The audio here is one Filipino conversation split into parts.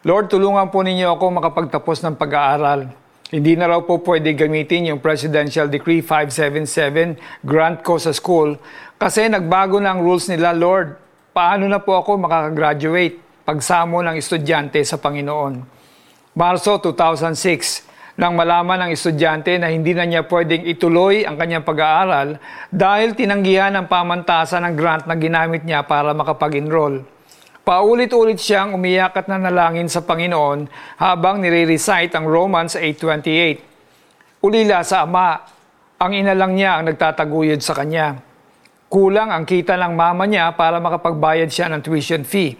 Lord, tulungan po ninyo ako makapagtapos ng pag-aaral. Hindi na raw po pwede gamitin yung Presidential Decree 577 grant ko sa school kasi nagbago na ang rules nila, Lord. Paano na po ako makakagraduate pagsamo ng estudyante sa Panginoon? Marso 2006, nang malaman ng estudyante na hindi na niya pwedeng ituloy ang kanyang pag-aaral dahil tinanggihan ng pamantasan ng grant na ginamit niya para makapag-enroll. Paulit-ulit siyang umiyak at nanalangin sa Panginoon habang nire-recite ang Romans 8.28. Ulila sa ama, ang ina lang niya ang nagtataguyod sa kanya. Kulang ang kita ng mama niya para makapagbayad siya ng tuition fee.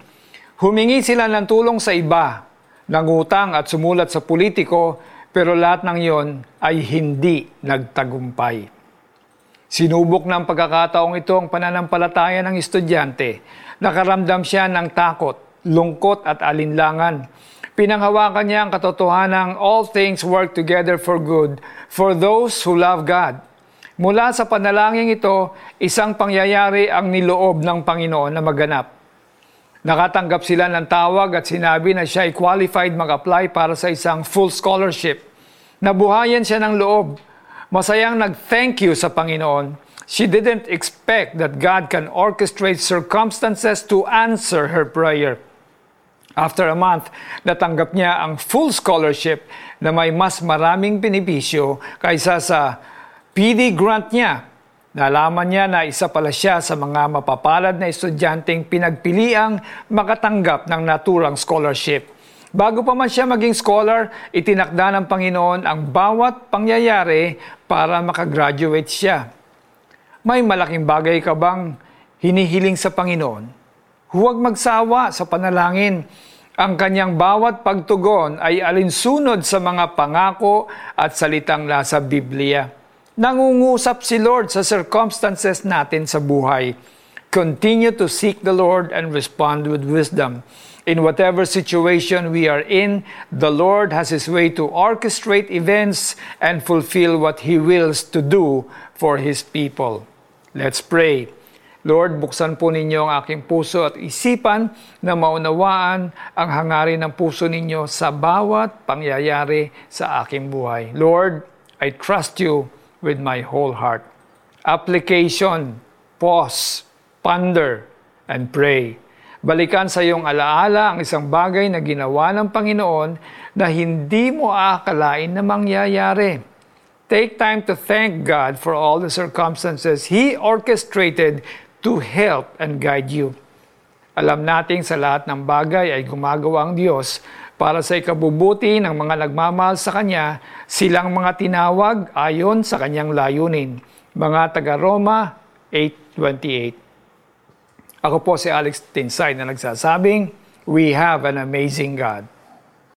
Humingi sila ng tulong sa iba, nangutang at sumulat sa politiko, pero lahat ng yon ay hindi nagtagumpay. Sinubok ng pagkakataong ito ang pananampalataya ng estudyante. Nakaramdam siya ng takot, lungkot at alinlangan. Pinanghawakan niya ang katotohanang all things work together for good for those who love God. Mula sa panalangin ito, isang pangyayari ang niloob ng Panginoon na maganap. Nakatanggap sila ng tawag at sinabi na siya ay qualified mag-apply para sa isang full scholarship. Nabuhayan siya ng loob. Masayang nag-thank you sa Panginoon She didn't expect that God can orchestrate circumstances to answer her prayer. After a month, natanggap niya ang full scholarship na may mas maraming benepisyo kaysa sa PD grant niya. Nalaman niya na isa pala siya sa mga mapapalad na estudyanteng pinagpiliang makatanggap ng naturang scholarship. Bago pa man siya maging scholar, itinakda ng Panginoon ang bawat pangyayari para makagraduate siya. May malaking bagay ka bang hinihiling sa Panginoon? Huwag magsawa sa panalangin. Ang kanyang bawat pagtugon ay alinsunod sa mga pangako at salitang nasa Biblia. Nangungusap si Lord sa circumstances natin sa buhay. Continue to seek the Lord and respond with wisdom. In whatever situation we are in, the Lord has His way to orchestrate events and fulfill what He wills to do for His people. Let's pray. Lord, buksan po ninyo ang aking puso at isipan na maunawaan ang hangarin ng puso ninyo sa bawat pangyayari sa aking buhay. Lord, I trust you with my whole heart. Application, pause, ponder, and pray. Balikan sa iyong alaala ang isang bagay na ginawa ng Panginoon na hindi mo aakalain na mangyayari. Take time to thank God for all the circumstances He orchestrated to help and guide you. Alam nating sa lahat ng bagay ay gumagawa ang Diyos para sa ikabubuti ng mga nagmamahal sa Kanya, silang mga tinawag ayon sa Kanyang layunin. Mga taga-Roma 8.28 Ako po si Alex Tinsay na nagsasabing, We have an amazing God.